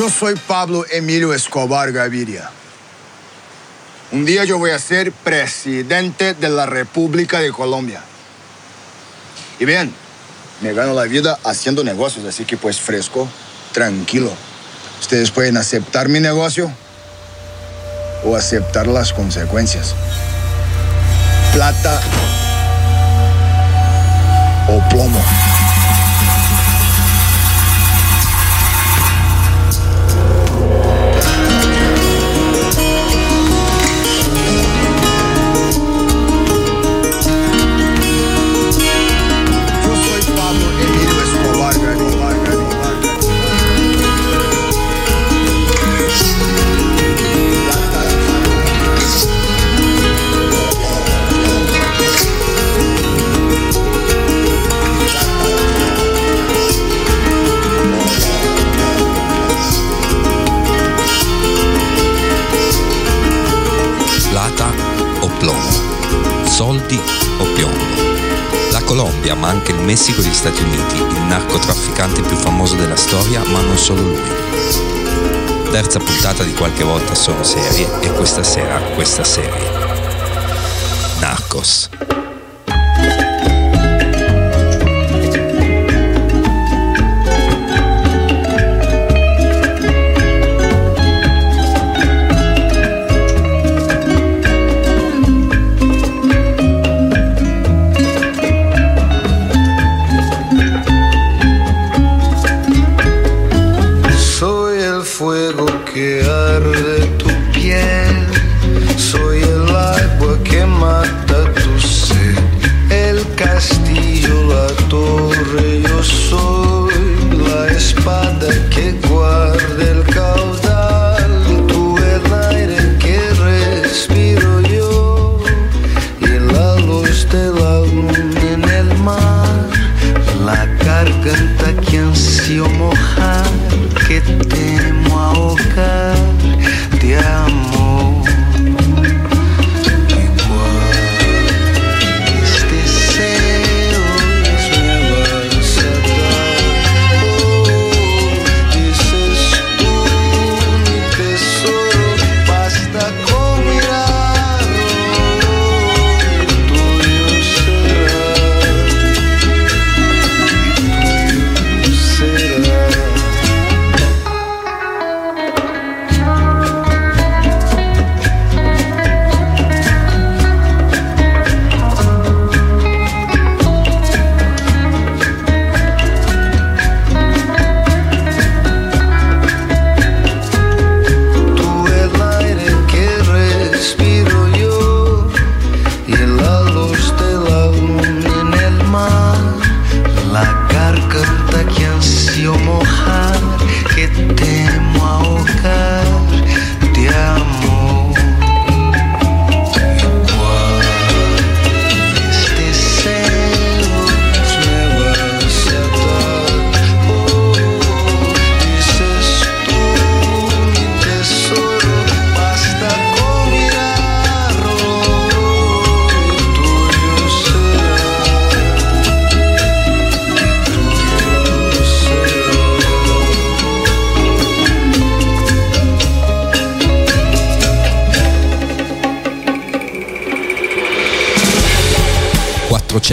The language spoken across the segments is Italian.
Yo soy Pablo Emilio Escobar Gaviria. Un día yo voy a ser presidente de la República de Colombia. Y bien, me gano la vida haciendo negocios, así que pues fresco, tranquilo. Ustedes pueden aceptar mi negocio o aceptar las consecuencias. Plata o plomo. Messico e gli Stati Uniti, il narcotrafficante più famoso della storia, ma non solo lui. Terza puntata di qualche volta sono serie e questa sera questa serie.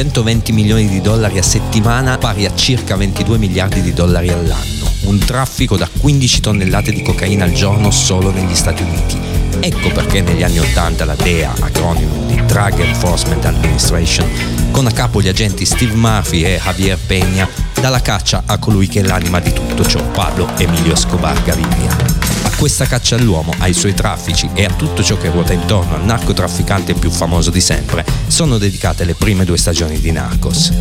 420 milioni di dollari a settimana, pari a circa 22 miliardi di dollari all'anno. Un traffico da 15 tonnellate di cocaina al giorno solo negli Stati Uniti. Ecco perché negli anni 80 la DEA, acronimo di Drug Enforcement Administration, con a capo gli agenti Steve Murphy e Javier Peña, dà la caccia a colui che è l'anima di tutto ciò, Pablo Emilio Escobar Gaviria. A questa caccia all'uomo, ai suoi traffici e a tutto ciò che ruota intorno al narcotrafficante più famoso di sempre, sono dedicate le prime due stagioni di Narcos.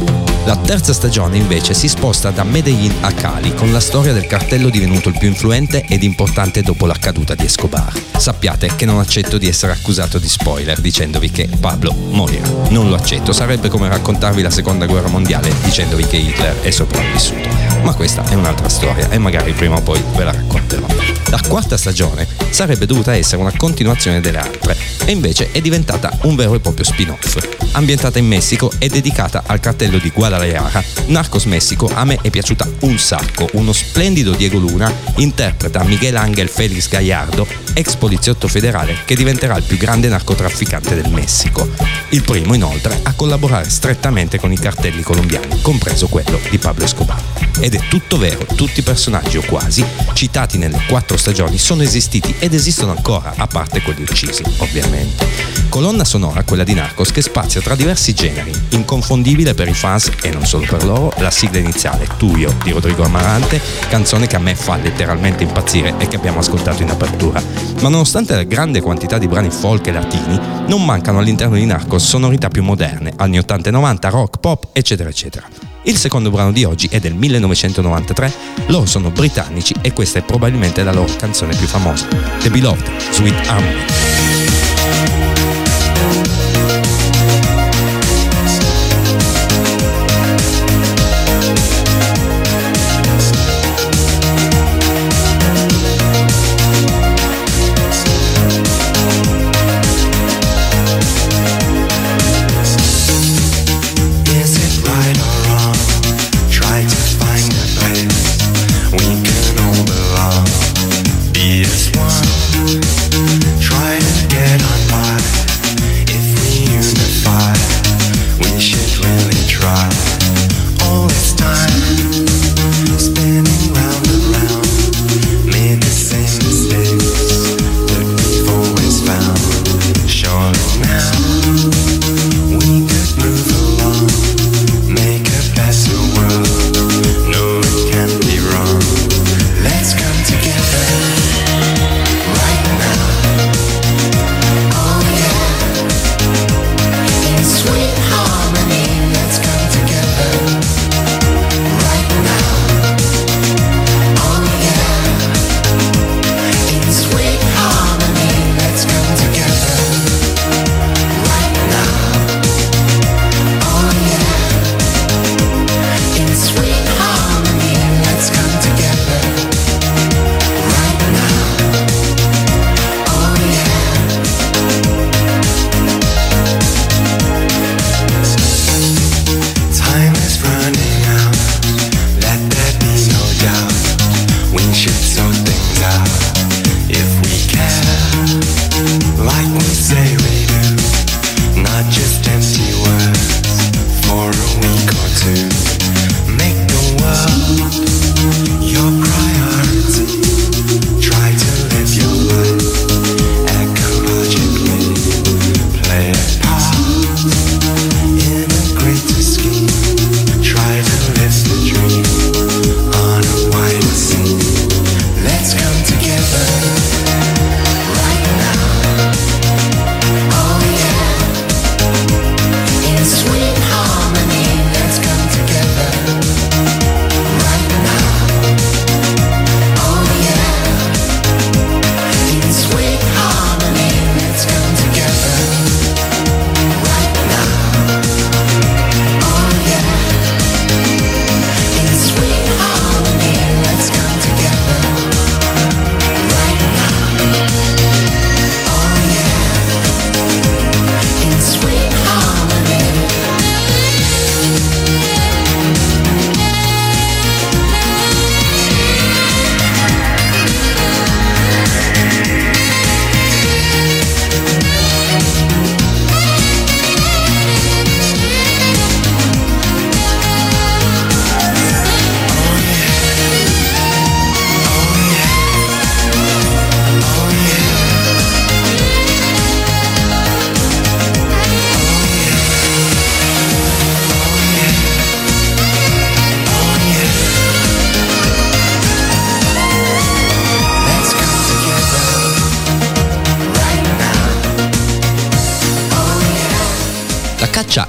La terza stagione invece si sposta da Medellin a Cali con la storia del cartello divenuto il più influente ed importante dopo la caduta di Escobar. Sappiate che non accetto di essere accusato di spoiler dicendovi che Pablo morirà. Non lo accetto, sarebbe come raccontarvi la seconda guerra mondiale dicendovi che Hitler è sopravvissuto. Ma questa è un'altra storia e magari prima o poi ve la racconterò. La quarta stagione sarebbe dovuta essere una continuazione delle altre e invece è diventata un vero e proprio spin-off. Ambientata in Messico e dedicata al cartello di Guadalajara, Narcos Messico a me è piaciuta un sacco. Uno splendido Diego Luna interpreta Miguel Ángel Félix Gallardo, ex poliziotto federale che diventerà il più grande narcotrafficante del Messico. Il primo inoltre a collaborare strettamente con i cartelli colombiani, compreso quello di Pablo Escobar. Ed è tutto vero, tutti i personaggi o quasi citati nelle quattro stagioni sono esistiti ed esistono ancora, a parte quelli uccisi, ovviamente. Colonna sonora quella di Narcos che spazia tra diversi generi, inconfondibile per i fans e non solo per loro, la sigla iniziale Tuyo di Rodrigo Amarante, canzone che a me fa letteralmente impazzire e che abbiamo ascoltato in apertura. Ma nonostante la grande quantità di brani folk e latini, non mancano all'interno di Narcos sonorità più moderne, anni 80 e 90, rock, pop, eccetera eccetera. Il secondo brano di oggi è del 1993, loro sono britannici e questa è probabilmente la loro canzone più famosa, The Beloved, Sweet Harmony.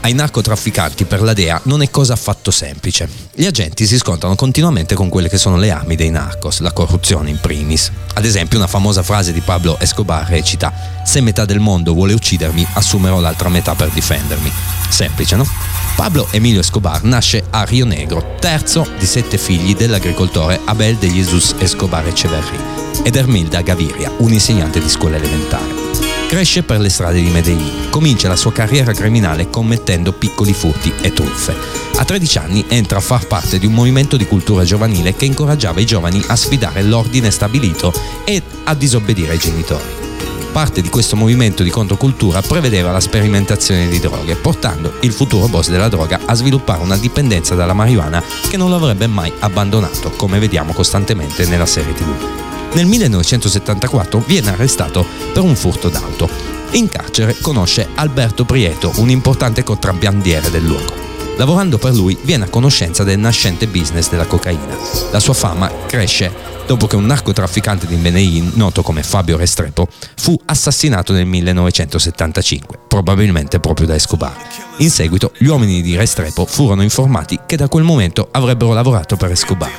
Ai narcotrafficanti per la DEA non è cosa affatto semplice. Gli agenti si scontrano continuamente con quelle che sono le armi dei narcos, la corruzione in primis. Ad esempio, una famosa frase di Pablo Escobar recita: Se metà del mondo vuole uccidermi, assumerò l'altra metà per difendermi. Semplice, no? Pablo Emilio Escobar nasce a Rio Negro, terzo di sette figli dell'agricoltore Abel de Jesus Escobar Echeverri. ed Ermilda Gaviria, un'insegnante di scuola elementare. Cresce per le strade di Medellin, comincia la sua carriera criminale commettendo piccoli furti e truffe. A 13 anni entra a far parte di un movimento di cultura giovanile che incoraggiava i giovani a sfidare l'ordine stabilito e a disobbedire ai genitori parte di questo movimento di controcultura prevedeva la sperimentazione di droghe, portando il futuro boss della droga a sviluppare una dipendenza dalla marijuana che non lo avrebbe mai abbandonato, come vediamo costantemente nella serie TV. Nel 1974 viene arrestato per un furto d'auto. In carcere conosce Alberto Prieto, un importante contrabbandiere del luogo. Lavorando per lui viene a conoscenza del nascente business della cocaina. La sua fama cresce dopo che un narcotrafficante di Medellin, noto come Fabio Restrepo, fu assassinato nel 1975, probabilmente proprio da Escobar. In seguito gli uomini di Restrepo furono informati che da quel momento avrebbero lavorato per Escobar.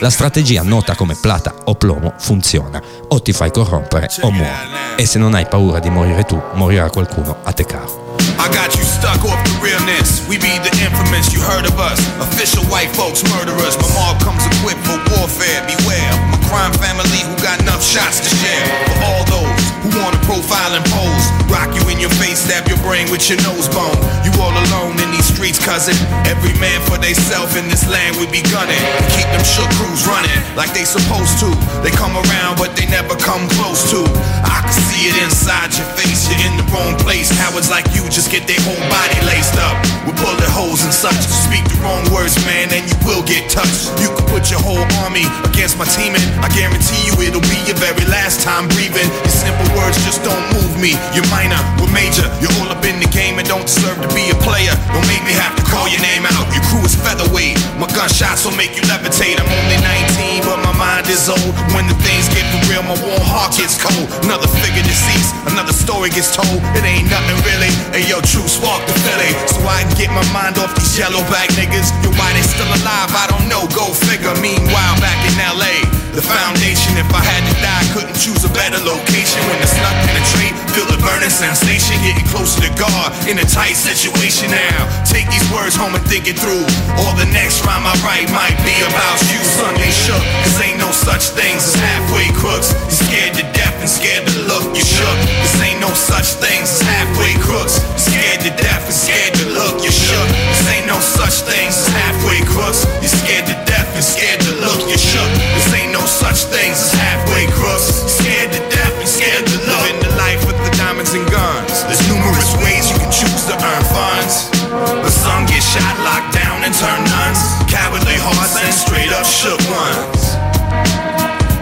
La strategia nota come plata o plomo funziona, o ti fai corrompere o muori. E se non hai paura di morire tu, morirà qualcuno a te caro. I got you stuck off the realness. We be the infamous, you heard of us. Official white folks murderers. My mob comes equipped for warfare. Beware, crime family who got enough shots to share. For all those who wanna profile and pose, rock you in your face, stab your brain with your nose bone. You all alone in these streets, cousin. Every man for theyself in this land we be gunning. And keep them shook crews running like they supposed to. They come around, but they never come close to. I can see it inside your face. You're in the wrong place. Cowards like you just get their whole body laced up with bullet holes and such. Speak the wrong words, man, and you get touched. You can put your whole army against my team, and I guarantee you it'll be your very last time breathing. Your simple words just don't move me. You're minor, we're major. You're all up in the game and don't deserve to be a player. Don't make me have to call your name out. Your crew is featherweight. My gunshots will make you levitate. I'm only 19, but mind is old. When the things get for real, my warm heart gets cold. Another figure deceased, another story gets told. It ain't nothing really. Hey yo, true spark the Philly, so I can get my mind off these yellow back niggas. Yo, why they still alive? I don't know. Go figure. Meanwhile, back in LA, the foundation. If I had to die, couldn't choose a better location. When the snuck penetrate, feel the burning sensation. Getting closer to God in a tight situation now. Take these words home and think it through. Or the next rhyme I write might be about you. Sunday shook, cause ain't no such things as halfway crooks. You scared to death and scared to look. You shook, cause ain't no such things as halfway crooks. You scared to death and scared to look. You shook, cause ain't no such things as halfway crooks. You scared to death and scared to look. You shook, cause ain't no such things as halfway crooks. Scared to death and scared to look. Living the life with the diamonds and guns. There's numerous ways you can choose to earn funds. But some get shot, locked down, and turn nuns. Cowardly hearts and straight up shook ones.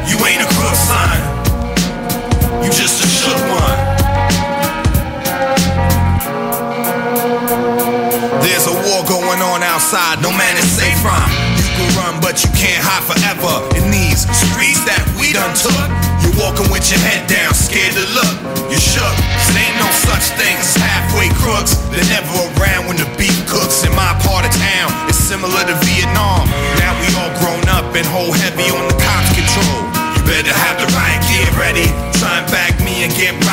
You ain't a crook, son. You just a shook one. There's a war going on outside, no man is safe from. You you can't hide forever in these streets that we done took. You're walking with your head down, scared to look. You're shook, 'cause ain't no such thing as halfway crooks. They're never around when the beef cooks. In my part of town, it's similar to Vietnam. Now we all grown up and hold heavy on the cops' control. You better have the right gear ready. Try and back me and get rock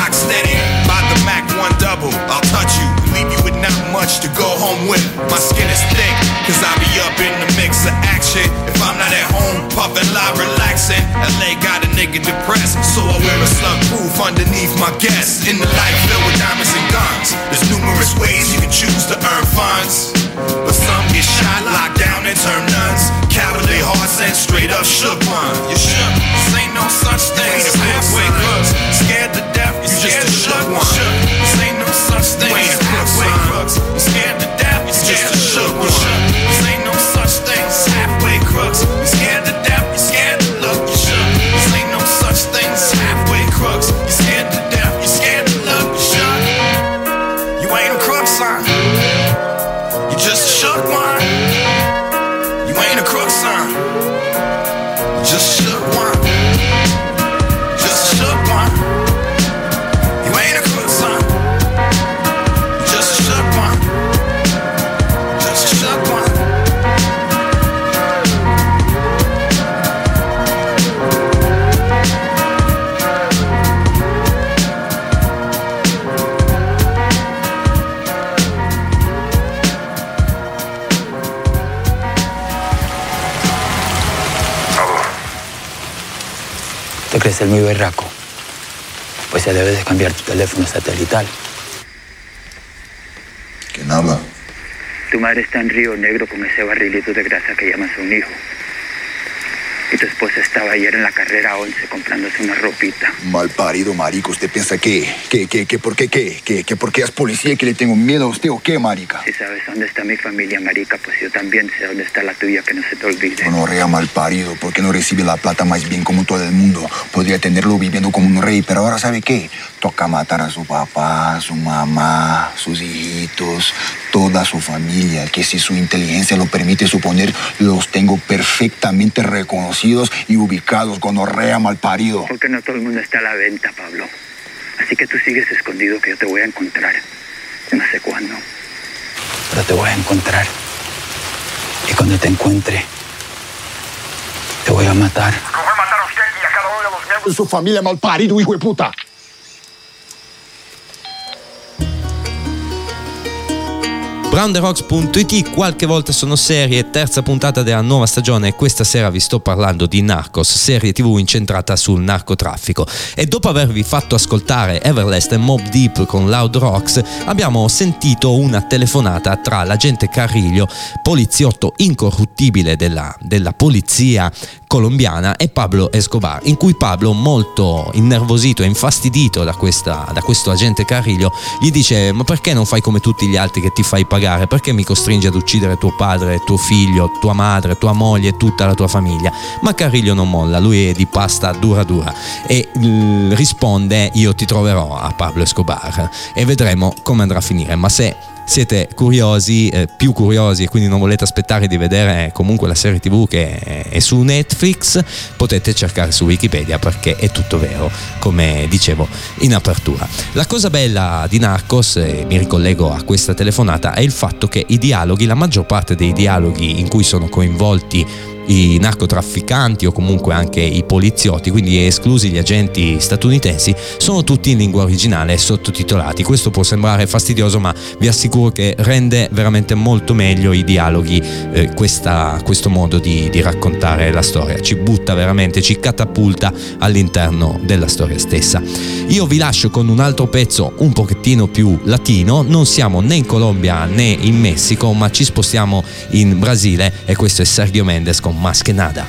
got a depressed, so I wear a slug proof underneath my guest. In the life filled with diamonds and guns. There's numerous ways you can choose to earn funds. But some get shot, locked down, and turn nuns. Cowardly hearts and straight up shook one. You shook. This ain't no such thing as halfway crooks. ¿Quieres ser muy berraco? Pues ya debes de cambiar tu teléfono satelital. ¿Quién habla? Tu madre está en Río Negro con ese barrilito de grasa que llamas un hijo. Y tu esposa estaba ayer en la carrera 11 comprándose una ropita. Mal parido, marico. ¿Usted piensa que, que, que, que por qué, qué, que, que porque es policía y que le tengo miedo a usted o qué, marica? Si sabes dónde está mi familia, marica, pues yo también sé dónde está la tuya, que no se te olvide. No, rea mal parido, ¿por qué no recibe la plata más bien como todo el mundo? Podría tenerlo viviendo como un rey, pero ahora ¿sabe qué? Toca matar a su papá, a su mamá, sus hijitos, toda su familia, que si su inteligencia lo permite suponer, los tengo perfectamente reconocidos y ubicados, gonorrea mal parido. Porque no todo el mundo está a la venta, Pablo. Así que tú sigues escondido que yo te voy a encontrar. No sé cuándo. Pero te voy a encontrar. Y cuando te encuentre, te voy a matar. Lo voy a matar a usted y a cada uno de los miembros de su familia mal parido, hijo de puta. BrownTheRocks.it qualche volta sono serie, terza puntata della nuova stagione e questa sera vi sto parlando di Narcos, serie tv incentrata sul narcotraffico. E dopo avervi fatto ascoltare Everlast e Mob Deep con Loud Rocks, abbiamo sentito una telefonata tra l'agente Carriglio, poliziotto incorruttibile della, della polizia colombiana e Pablo Escobar, in cui Pablo, molto innervosito e infastidito da, questa, da questo agente Carriglio, gli dice ma perché non fai come tutti gli altri che ti fai pagare? Perché mi costringi ad uccidere tuo padre, tuo figlio, tua madre, tua moglie e tutta la tua famiglia? Ma Carriglio non molla, lui è di pasta dura dura e mm, risponde io ti troverò a Pablo Escobar e vedremo come andrà a finire. Ma se siete curiosi, eh, più curiosi e quindi non volete aspettare di vedere comunque la serie tv che è su Netflix, potete cercare su Wikipedia perché è tutto vero, come dicevo in apertura. La cosa bella di Narcos, e mi ricollego a questa telefonata, è il fatto che i dialoghi, la maggior parte dei dialoghi in cui sono coinvolti i narcotrafficanti o comunque anche i poliziotti, quindi esclusi gli agenti statunitensi, sono tutti in lingua originale e sottotitolati. Questo può sembrare fastidioso, ma vi assicuro che rende veramente molto meglio i dialoghi eh, questa, questo modo di, di raccontare la storia. Ci butta veramente, ci catapulta all'interno della storia stessa. Io vi lascio con un altro pezzo un pochettino più latino, non siamo né in Colombia né in Messico, ma ci spostiamo in Brasile e questo è Sergio Mendes con Más que nada.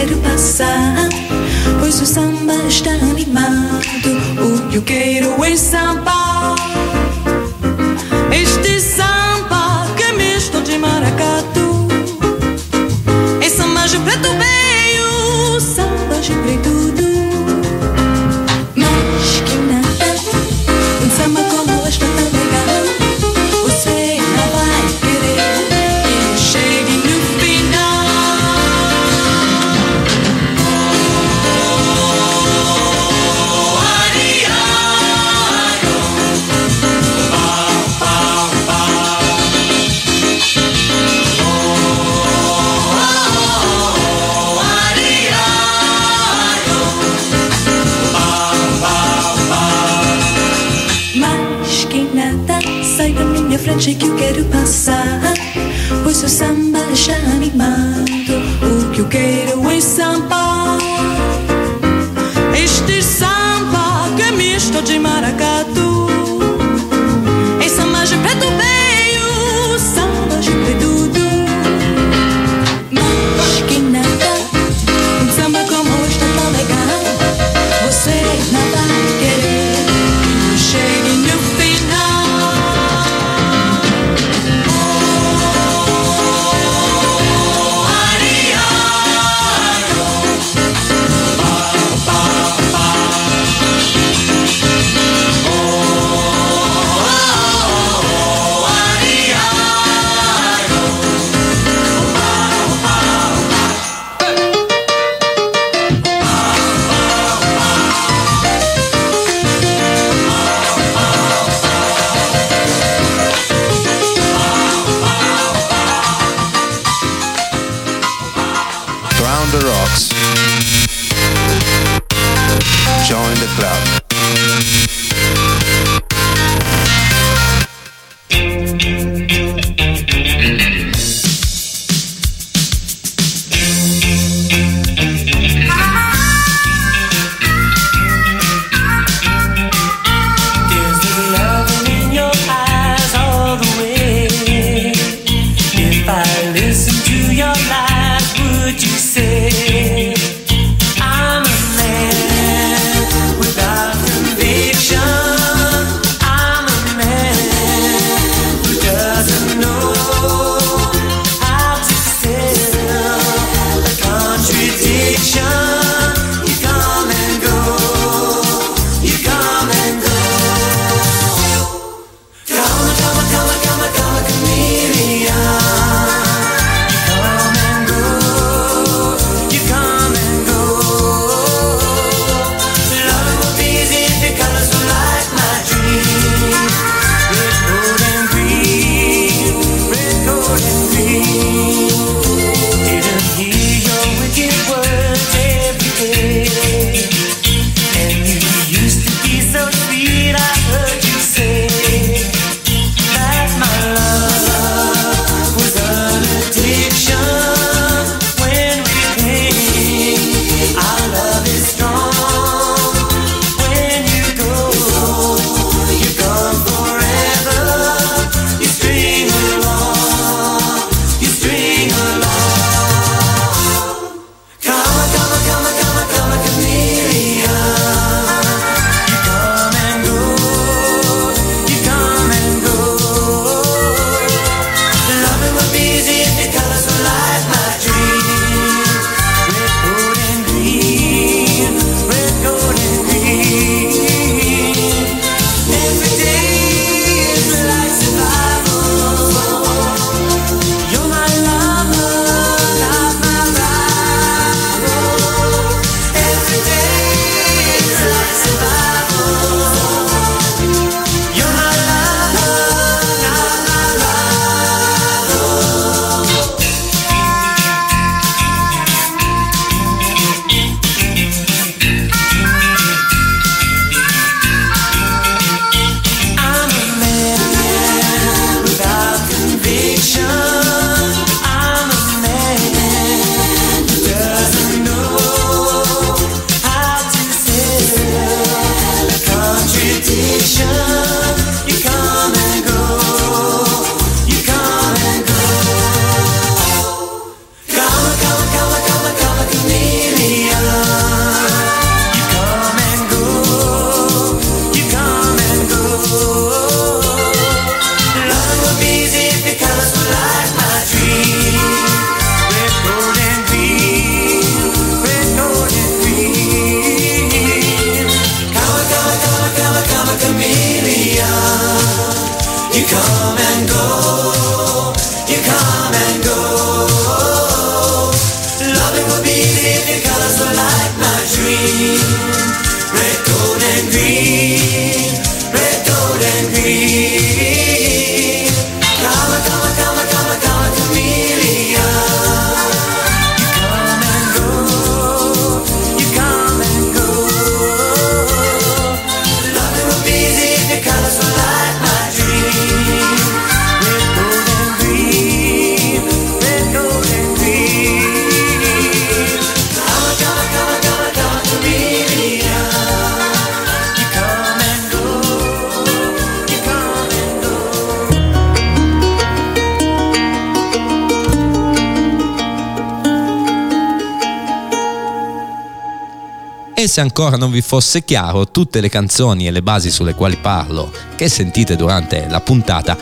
Quero passar. Pois o samba está animado, o que eu quero é samba. Frente que eu quero passar. Pois o samba ancora non vi fosse chiaro, tutte le canzoni e le basi sulle quali parlo, che sentite durante la puntata,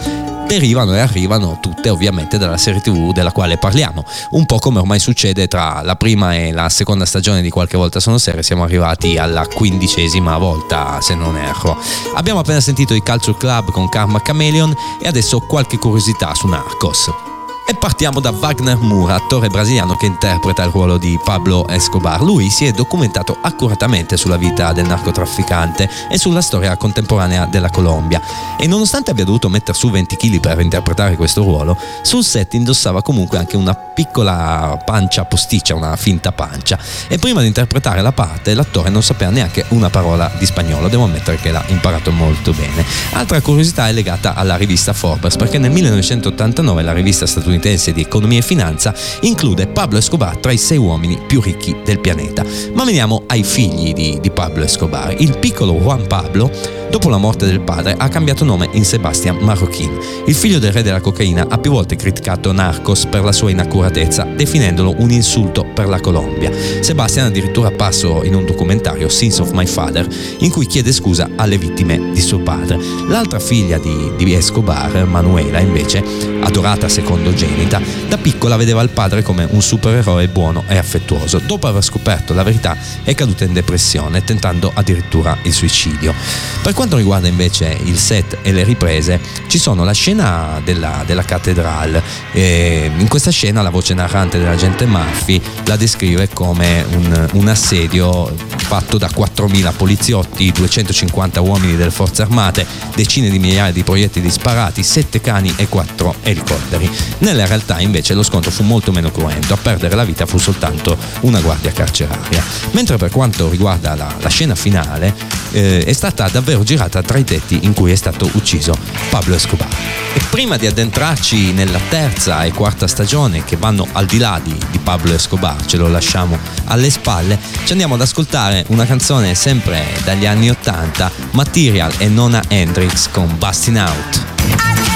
derivano e arrivano tutte ovviamente dalla serie tv della quale parliamo. Un po' come ormai succede tra la prima e la seconda stagione di Qualche volta sono serie, siamo arrivati alla quindicesima volta se non erro. Abbiamo appena sentito i Culture Club con Karma Chameleon e adesso qualche curiosità su Narcos. E partiamo da Wagner Moura, attore brasiliano che interpreta il ruolo di Pablo Escobar. Lui si è documentato accuratamente sulla vita del narcotrafficante e sulla storia contemporanea della Colombia. E nonostante abbia dovuto mettere su 20 kg per interpretare questo ruolo, sul set indossava comunque anche una piccola pancia posticcia, una finta pancia. E prima di interpretare la parte, l'attore non sapeva neanche una parola di spagnolo. Devo ammettere che l'ha imparato molto bene. Altra curiosità è legata alla rivista Forbes, perché nel 1989 la rivista statunitense statunitense di economia e finanza include Pablo Escobar tra i sei uomini più ricchi del pianeta. Ma veniamo ai figli di, di Pablo Escobar. Il piccolo Juan Pablo, dopo la morte del padre, ha cambiato nome in Sebastian Marroquin. Il figlio del re della cocaina ha più volte criticato Narcos per la sua inaccuratezza, definendolo un insulto per la Colombia. Sebastian è addirittura apparso in un documentario, Sins of My Father, in cui chiede scusa alle vittime di suo padre. L'altra figlia di, di Escobar, Manuela, invece, adorata secondo James, primogenita, da piccola vedeva il padre come un supereroe buono e affettuoso. Dopo aver scoperto la verità è caduta in depressione, tentando addirittura il suicidio. Per quanto riguarda invece il set e le riprese, ci sono la scena della, della cattedrale. E in questa scena la voce narrante dell'agente Murphy la descrive come un, un assedio fatto da 4.000 poliziotti, 250 uomini delle forze armate, decine di migliaia di proiettili sparati, 7 cani e 4 elicotteri. Nella realtà invece lo scontro fu molto meno cruento, a perdere la vita fu soltanto una guardia carceraria. Mentre per quanto riguarda la, la scena finale, eh, è stata davvero girata tra i tetti in cui è stato ucciso Pablo Escobar. E prima di addentrarci nella terza e quarta stagione che vanno al di là di, di Pablo Escobar, ce lo lasciamo alle spalle, ci andiamo ad ascoltare una canzone sempre dagli anni 80, Material e Nona Hendrix con Bustin' Out.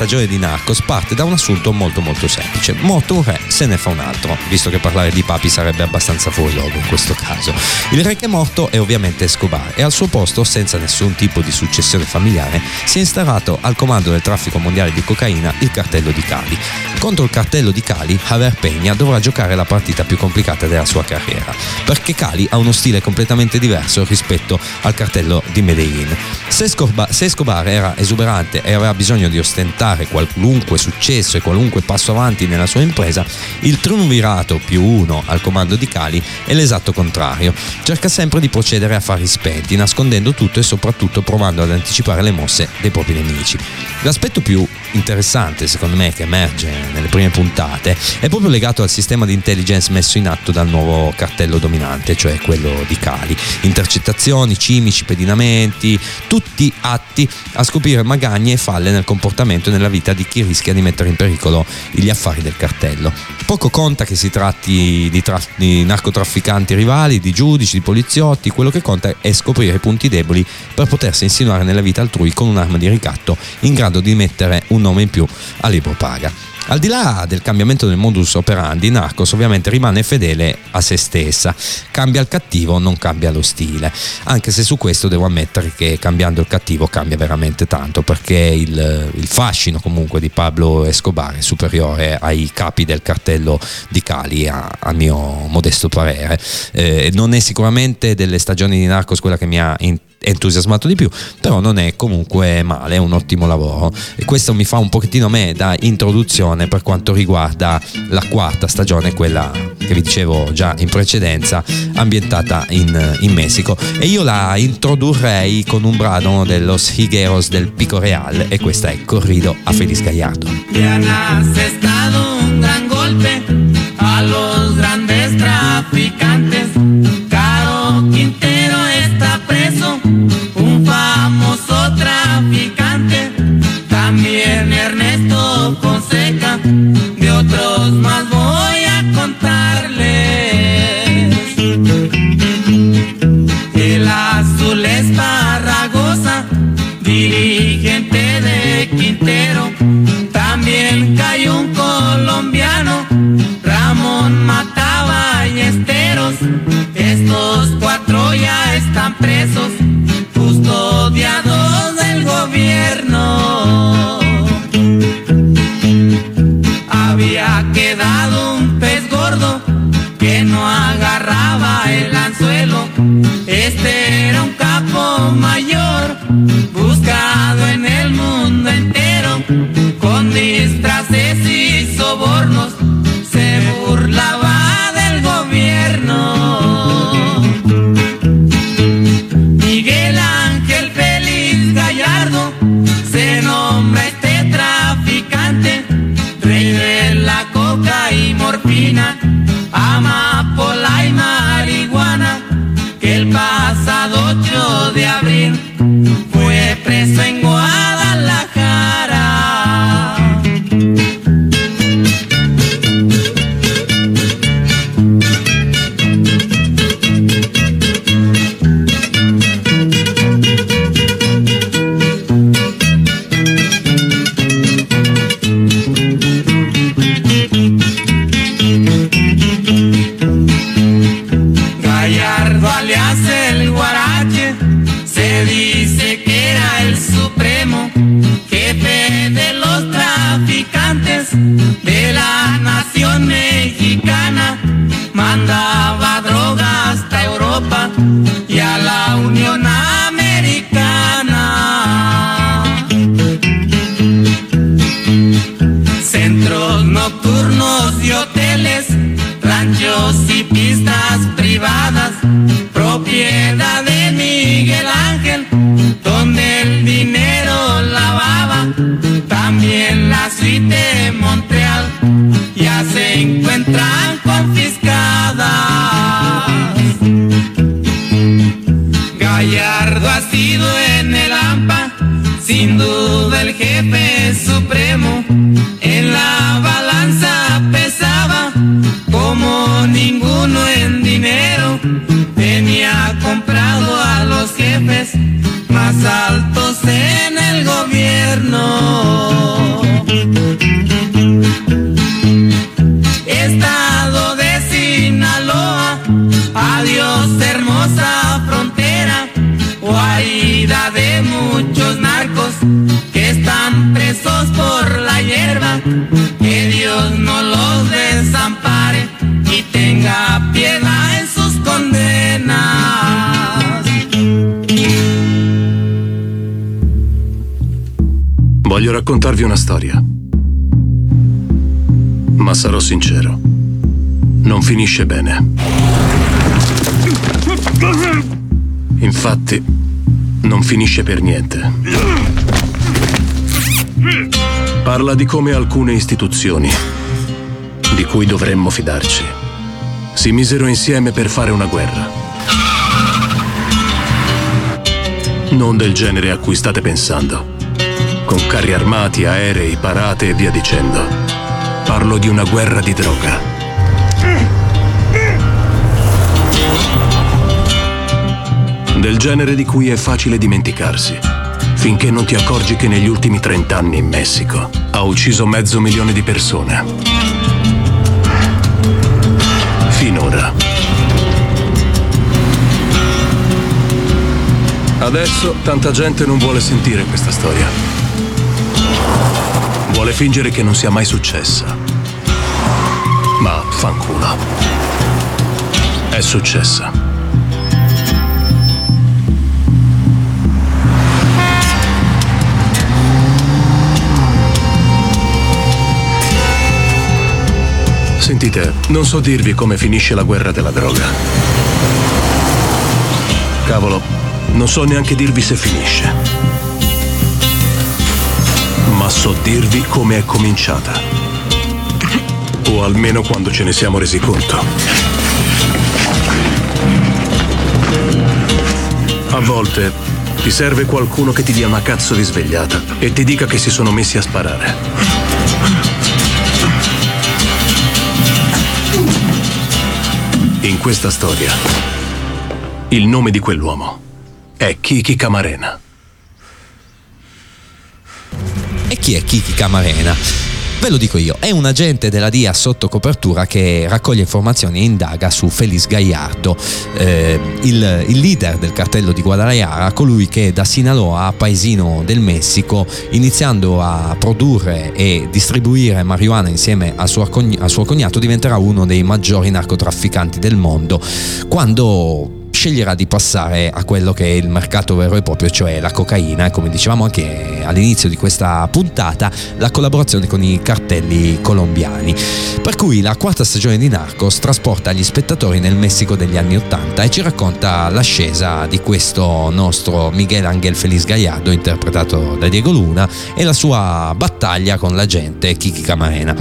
Stagione di Narcos parte da un assunto molto molto semplice. Morto un re, se ne fa un altro, visto che parlare di papi sarebbe abbastanza fuori luogo in questo caso. Il re che è morto è ovviamente Escobar e al suo posto, senza nessun tipo di successione familiare, si è instaurato al comando del traffico mondiale di cocaina il cartello di Cali. Contro il cartello di Cali, Javier Peña dovrà giocare la partita più complicata della sua carriera, perché Cali ha uno stile completamente diverso rispetto al cartello di Medellin. Se Escobar, se Escobar era esuberante e aveva bisogno di ostentare qualunque successo e qualunque passo avanti nella sua impresa, il triumvirato più uno al comando di Cali è l'esatto contrario. Cerca sempre di procedere a fari spenti, nascondendo tutto e soprattutto provando ad anticipare le mosse dei propri nemici. L'aspetto più interessante, secondo me, che emerge nelle prime puntate è proprio legato al sistema di intelligence messo in atto dal nuovo cartello dominante, cioè quello di Cali. Intercettazioni, cimici, pedinamenti, tutti atti a scoprire magagne e falle nel comportamento e nella vita di chi rischia di mettere in pericolo gli affari del cartello. Poco conta che si tratti di, tra- di narcotrafficanti rivali, di giudici, di poliziotti, quello che conta è scoprire i punti deboli per potersi insinuare nella vita altrui con un'arma di ricatto in grado di mettere un nome in più a libro paga. Al di là del cambiamento del modus operandi, Narcos ovviamente rimane fedele a se stessa. Cambia il cattivo, non cambia lo stile. Anche se su questo devo ammettere che cambiando il cattivo cambia veramente tanto, perché il, il fascino comunque di Pablo Escobar è superiore ai capi del cartello di Cali, a, a mio modesto parere. Eh, non è sicuramente delle stagioni di Narcos quella che mi ha interessato entusiasmato di più, però non è comunque male, è un ottimo lavoro e questo mi fa un pochettino me da introduzione per quanto riguarda la quarta stagione, quella che vi dicevo già in precedenza, ambientata in, in Messico e io la introdurrei con un brano dello Higueros del Pico Real e questa è Corrido a Feliz Gallardo. un gran golpe a los grandes traficantes. Mm-hmm. Infatti, non finisce per niente. Parla di come alcune istituzioni, di cui dovremmo fidarci, si misero insieme per fare una guerra. Non del genere a cui state pensando, con carri armati, aerei, parate e via dicendo. Parlo di una guerra di droga. Del genere di cui è facile dimenticarsi, finché non ti accorgi che negli ultimi 30 anni in Messico ha ucciso mezzo milione di persone. Finora. Adesso tanta gente non vuole sentire questa storia. Vuole fingere che non sia mai successa. Ma fanculo. È successa. Sentite, non so dirvi come finisce la guerra della droga. Cavolo, non so neanche dirvi se finisce. Ma so dirvi come è cominciata. O almeno quando ce ne siamo resi conto. A volte ti serve qualcuno che ti dia una cazzo di svegliata e ti dica che si sono messi a sparare. In questa storia, il nome di quell'uomo è Kiki Camarena. E chi è Kiki Camarena? Ve lo dico io, è un agente della DIA sotto copertura che raccoglie informazioni e indaga su Feliz Gallardo, eh, il, il, leader del cartello di Guadalajara, colui che da Sinaloa, paesino del Messico, iniziando a produrre e distribuire marijuana insieme al suo, al suo cognato, diventerà uno dei maggiori narcotrafficanti del mondo, quando sceglierà di passare a quello che è il mercato vero e proprio, cioè la cocaina e come dicevamo anche all'inizio di questa puntata, la collaborazione con i cartelli colombiani. Per cui la quarta stagione di Narcos trasporta gli spettatori nel Messico degli anni Ottanta e ci racconta l'ascesa di questo nostro Miguel Angel Feliz Gallardo, interpretato da Diego Luna, e la sua battaglia con l'agente Kiki Camarena.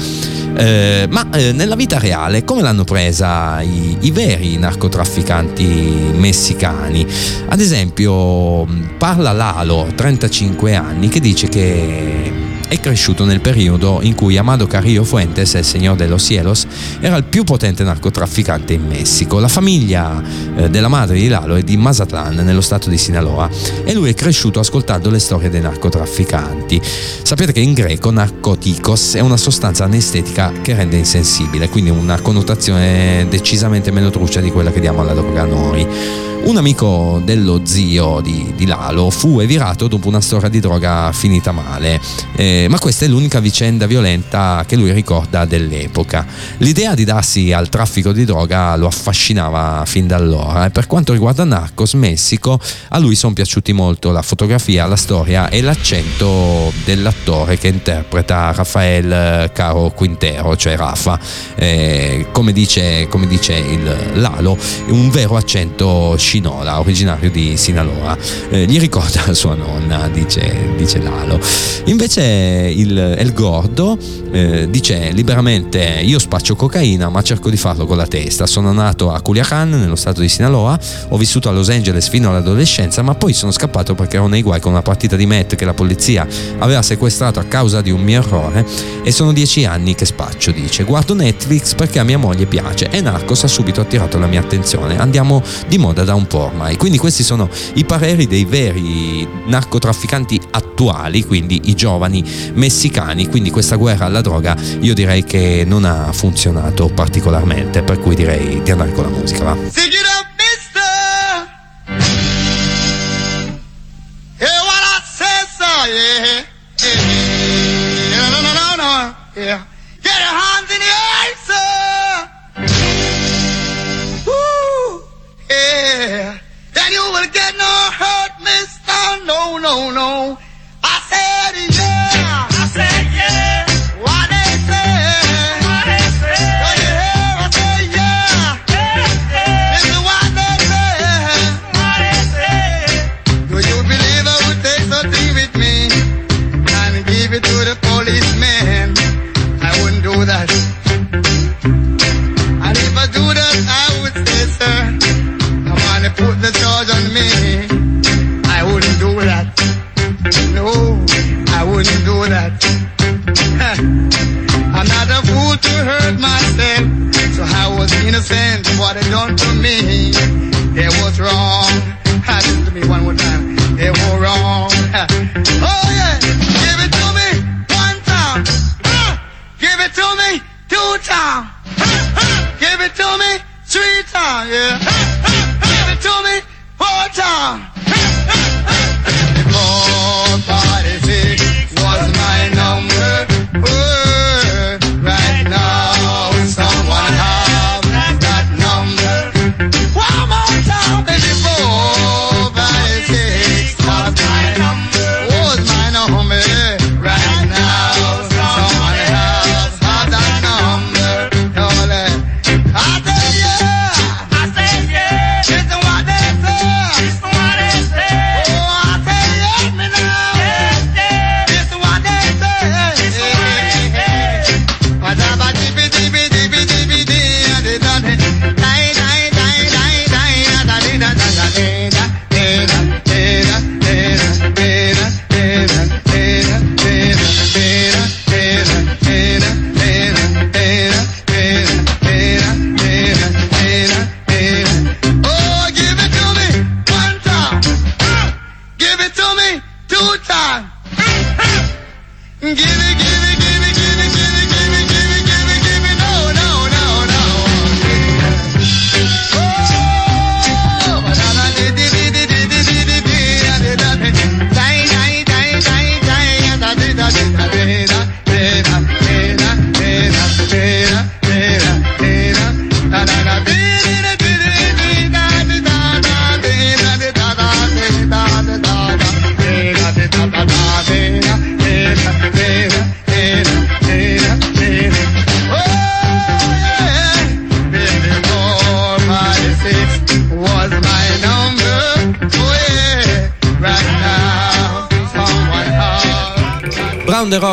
Eh, ma eh, nella vita reale come l'hanno presa i, i veri narcotrafficanti messicani. Ad esempio, parla Lalo, 35 anni, che dice che è cresciuto nel periodo in cui Amado Carrillo Fuentes, il signor de los cielos, era il più potente narcotrafficante in Messico. La famiglia eh, della madre di Lalo è di Mazatlan, nello stato di Sinaloa, e lui è cresciuto ascoltando le storie dei narcotrafficanti. Sapete che in greco narcoticos è una sostanza anestetica che rende insensibile, quindi una connotazione decisamente meno trucia di quella che diamo alla droga noi. Un amico dello zio di, di, Lalo fu evirato dopo una storia di droga finita male, eh, ma questa è l'unica vicenda violenta che lui ricorda dell'epoca. L'idea di darsi al traffico di droga lo affascinava fin da allora e per quanto riguarda Narcos Messico, a lui sono piaciuti molto la fotografia, la storia e l'accento dell'attore che interpreta Rafael Caro Quintero, cioè Rafa, eh, come, dice, come dice il Lalo, un vero accento Scinola, originario di Sinaloa. Eh, gli ricorda sua nonna, dice, dice Lalo. Invece il El Gordo eh, dice liberamente io spaccio cocaina ma cerco di farlo con la testa. Sono nato a Culiacan, nello stato di Sinaloa, ho vissuto a Los Angeles fino all'adolescenza ma poi sono scappato perché ero nei guai con una partita di Met che la polizia aveva sequestrato a causa di un mio errore e sono dieci anni che spaccio, dice. Guardo Netflix perché a mia moglie piace e Narcos ha subito attirato la mia attenzione. Andiamo di moda da un po' ormai. Quindi questi sono i pareri dei veri narcotrafficanti attuali, quindi i giovani messicani. Quindi questa guerra alla droga io direi che non ha funzionato particolarmente, per cui direi di andare con la musica. Va. No, no.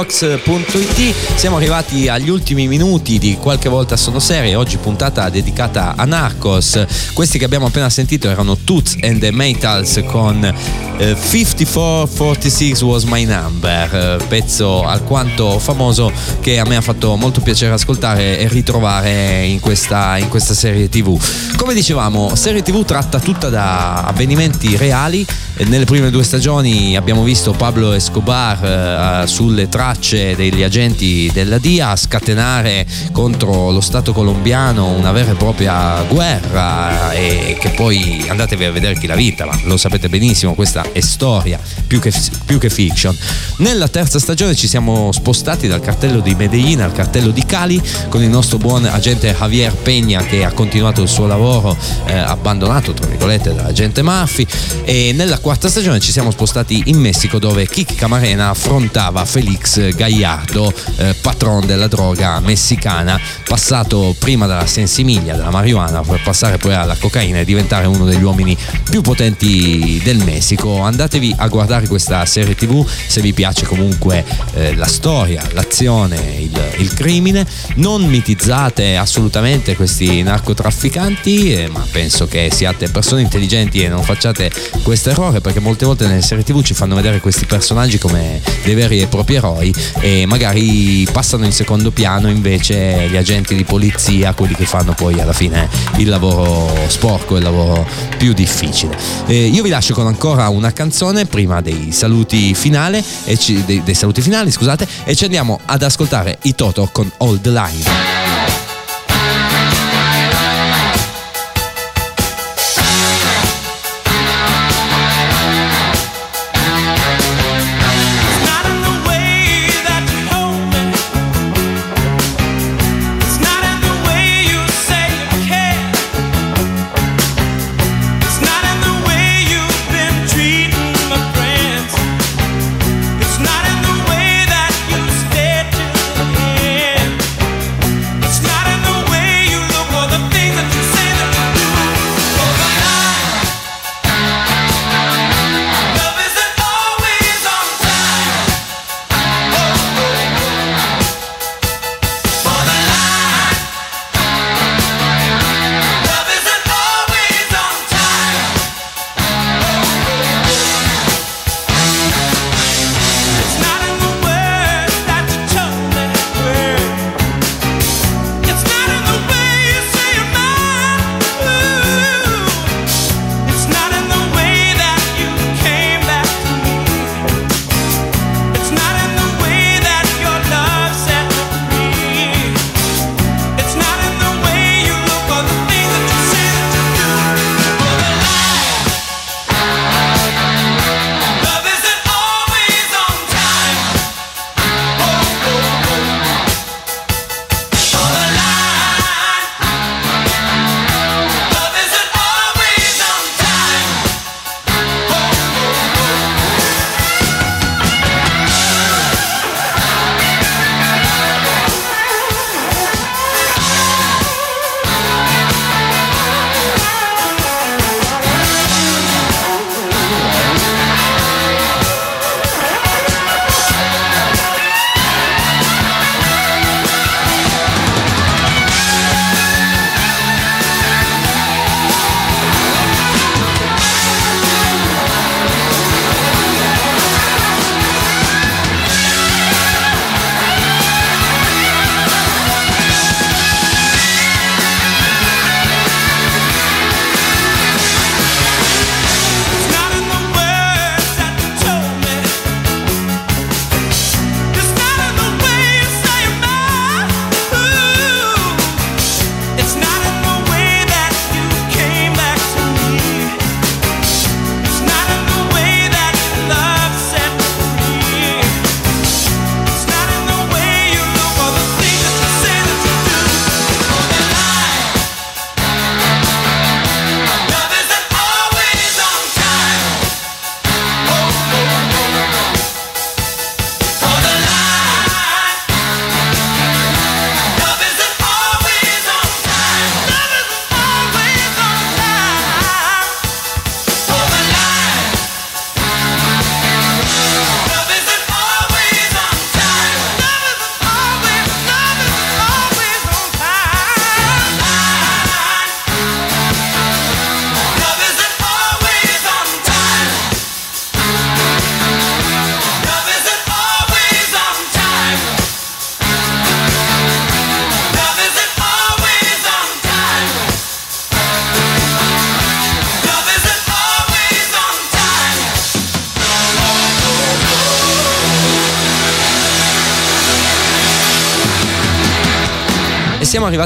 BrownTheRocks.it siamo arrivati agli ultimi minuti di qualche volta sono serie oggi puntata dedicata a Narcos. Questi che abbiamo appena sentito erano Toots and the Metals con eh, 5446 was my number eh, pezzo alquanto famoso che a me ha fatto molto piacere ascoltare e ritrovare in questa, in questa serie tv come dicevamo serie tv tratta tutta da avvenimenti reali nelle prime due stagioni abbiamo visto Pablo Escobar eh, sulle tracce degli agenti della DIA scatenare contro lo Stato colombiano una vera e propria guerra e che poi andatevi a vedere chi l'ha vinta, ma lo sapete benissimo, questa è storia più che, più che fiction. Nella terza stagione ci siamo spostati dal cartello di Medellin al cartello di Cali con il nostro buon agente Javier Peña che ha continuato il suo lavoro eh, abbandonato tra virgolette dall'agente Murphy e nella quarta stagione ci siamo spostati in Messico dove Kik Camarena affrontava Felix Gallardo, eh, patron della droga messicana, passato prima dalla sensimiglia, della marijuana, per passare poi alla cocaina e diventare uno degli uomini più potenti del Messico. Andatevi a guardare questa serie tv se vi piace comunque eh, la storia, l'azione, il, il crimine. Non mitizzate assolutamente questi narcotrafficanti, eh, ma penso che siate persone intelligenti e non facciate questo errore perché molte volte nelle serie tv ci fanno vedere questi personaggi come dei veri e propri eroi e magari passano in secondo piano invece gli agenti di polizia, quelli che fanno poi alla fine il lavoro sporco, il lavoro più difficile. Eh, io vi lascio con ancora una canzone prima dei saluti finali, e ci- dei, dei saluti finali, scusate, e ci andiamo ad ascoltare i Toto con All the Line.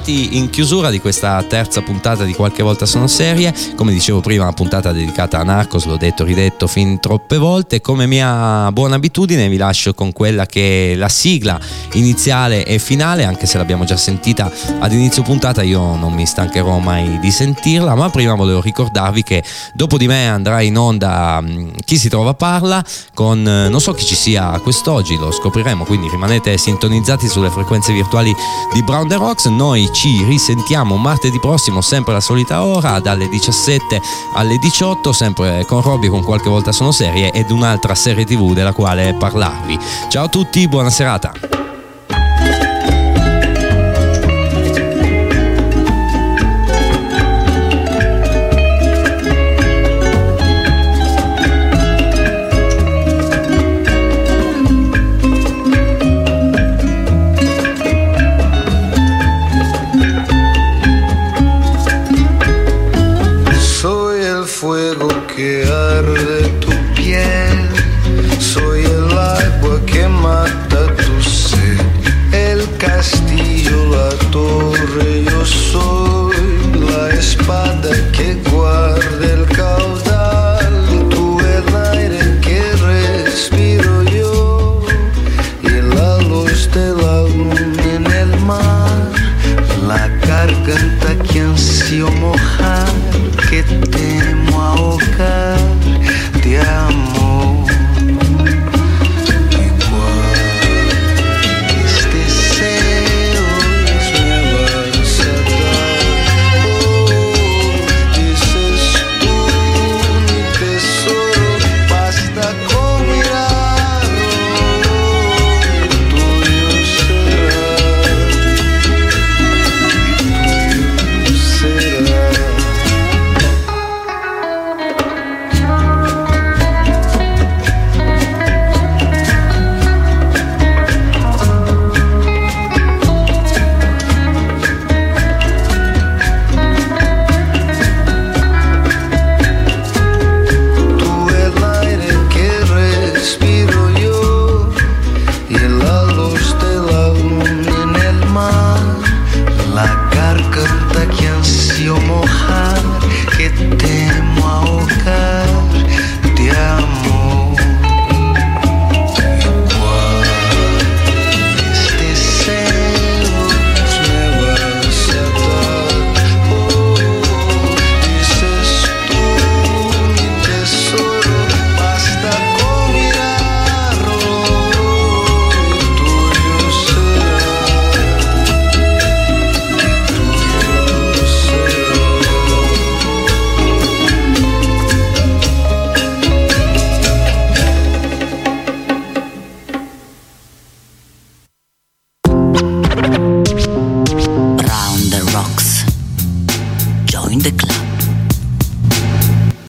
Arrivati in chiusura di questa terza puntata di Qualche volta sono serie. Come dicevo prima, una puntata dedicata a Narcos, l'ho detto, ridetto fin troppe volte. Come mia buona abitudine, vi lascio con quella che è la sigla iniziale e finale, anche se l'abbiamo già sentita ad inizio puntata, io non mi stancherò mai di sentirla. Ma prima volevo ricordarvi che dopo di me andrà in onda Chi si trova parla con eh, non so chi ci sia quest'oggi, lo scopriremo, quindi rimanete sintonizzati sulle frequenze virtuali di Brown the Rocks. Ci risentiamo martedì prossimo, sempre alla solita ora, dalle 17 alle 18, sempre con Robby, con qualche volta sono serie ed un'altra serie TV della quale parlarvi. Ciao a tutti, buona serata.